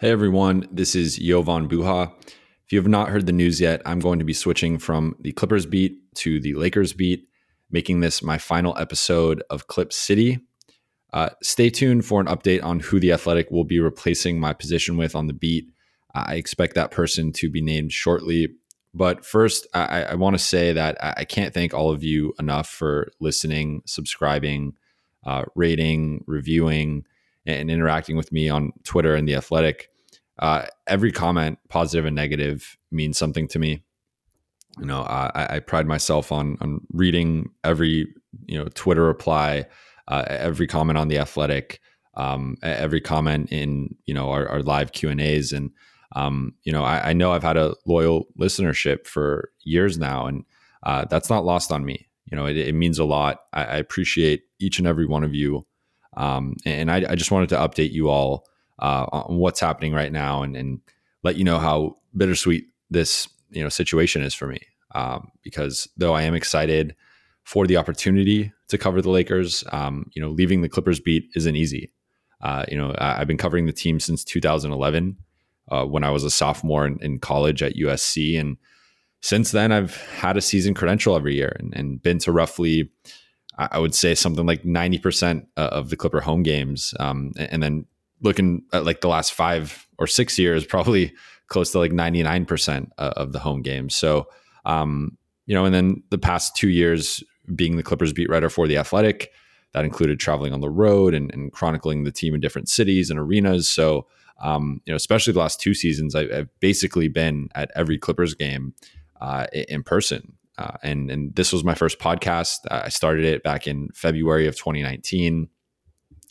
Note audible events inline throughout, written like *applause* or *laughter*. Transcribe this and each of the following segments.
Hey everyone, this is Jovan Buha. If you have not heard the news yet, I'm going to be switching from the Clippers beat to the Lakers beat, making this my final episode of Clip City. Uh, stay tuned for an update on who the Athletic will be replacing my position with on the beat. I expect that person to be named shortly. But first, I, I want to say that I can't thank all of you enough for listening, subscribing, uh, rating, reviewing, and interacting with me on Twitter and the Athletic uh, every comment, positive and negative, means something to me. You know, I, I pride myself on on reading every you know Twitter reply, uh, every comment on the Athletic, um, every comment in you know our, our live Q and A's, and um, you know I, I, know I've had a loyal listenership for years now, and uh, that's not lost on me. You know, it, it means a lot. I, I, appreciate each and every one of you, um, and I, I just wanted to update you all uh, on what's happening right now and, and let you know how bittersweet this you know situation is for me. Um, because though I am excited for the opportunity to cover the Lakers, um, you know, leaving the Clippers beat isn't easy. Uh, you know, I, have been covering the team since 2011 uh, when I was a sophomore in, in, college at USC, and since then I've had a season credential every year and, and been to roughly, I would say something like 90% uh, of the Clipper home games, um, and then looking at like the last five or six years, probably close to like 99% of the home games. So, um, you know, and then the past two years being the Clippers beat writer for The Athletic, that included traveling on the road and, and chronicling the team in different cities and arenas. So, um, you know, especially the last two seasons, I, have basically been at every Clippers game uh, in person. Uh, and and this was my first podcast. I started it back in February of 2019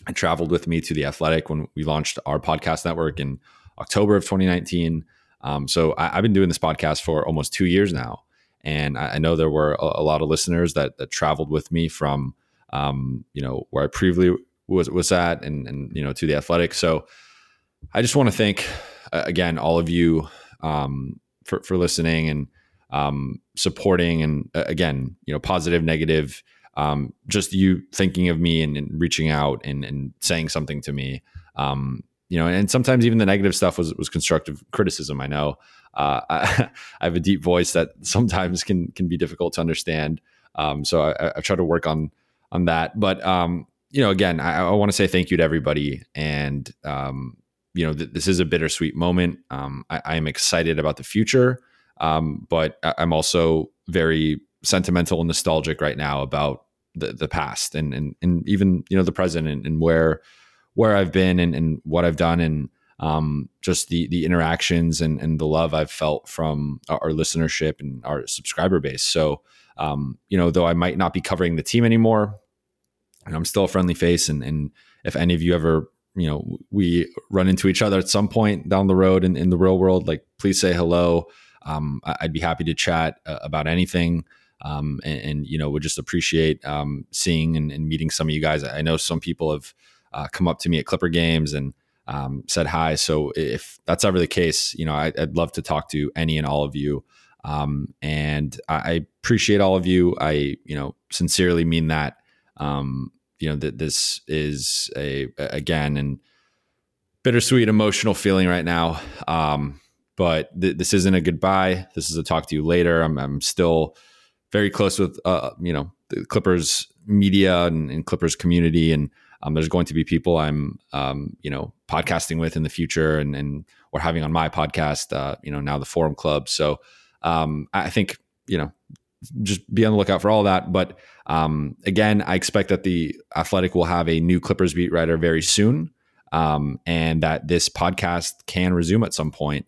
and traveled with me to the Athletic when we launched our podcast network in October of 2019. Um, so I, have been doing this podcast for almost two years now, and I, I know there were a, a, lot of listeners that, that traveled with me from um, you know where I previously was was at, and and you know to the Athletic. So I just want to thank uh, again all of you um, for for listening and um, supporting, and uh, again you know positive, negative um, just you thinking of me and, and reaching out and, and, saying something to me. Um, you know, and sometimes even the negative stuff was was constructive criticism. I know uh, I, *laughs* I, have a deep voice that sometimes can can be difficult to understand. Um, so I, I, try to work on on that. But um, you know, again, I, I want to say thank you to everybody, and um, you know, th- this is a bittersweet moment. Um, I, am excited about the future, um, but I'm also very sentimental and nostalgic right now about the the past and and, and even you know the present and, and where where I've been and, and what I've done and um, just the the interactions and, and the love I've felt from our, listenership and our subscriber base. So um, you know, though I might not be covering the team anymore, and I'm still a friendly face. And, and if any of you ever, you know, we run into each other at some point down the road in, in the real world, like please say hello. Um, I'd be happy to chat uh, about anything um, and, and, you know would just appreciate um, seeing and, and, meeting some of you guys. I know some people have uh, come up to me at Clipper games and um, said hi. So if that's ever the case, you know I, would love to talk to any and all of you. Um, and I, I, appreciate all of you. I you know sincerely mean that. Um, you know that this is a again and bittersweet emotional feeling right now. Um, but th- this isn't a goodbye. This is a talk to you later. I'm, I'm still very close with uh, you know the Clippers media and, and Clippers community, and um, there's going to be people I'm um, you know podcasting with in the future, and and or having on my podcast, uh, you know now the Forum Club. So um, I think you know just be on the lookout for all that. But um, again, I expect that the Athletic will have a new Clippers beat writer very soon, um, and that this podcast can resume at some point.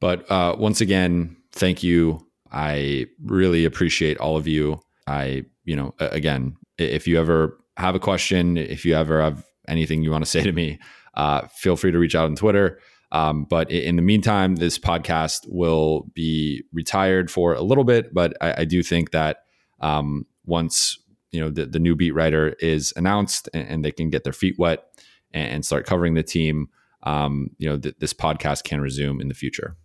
But uh, once again, thank you I really appreciate all of you. I, you know, again, if you ever have a question, if you ever have anything you want to say to me, uh, feel free to reach out on Twitter. Um, but in the meantime, this podcast will be retired for a little bit. But I, I do think that um, once you know the, the, new beat writer is announced and, and, they can get their feet wet and, and start covering the team, um, you know th- this podcast can resume in the future.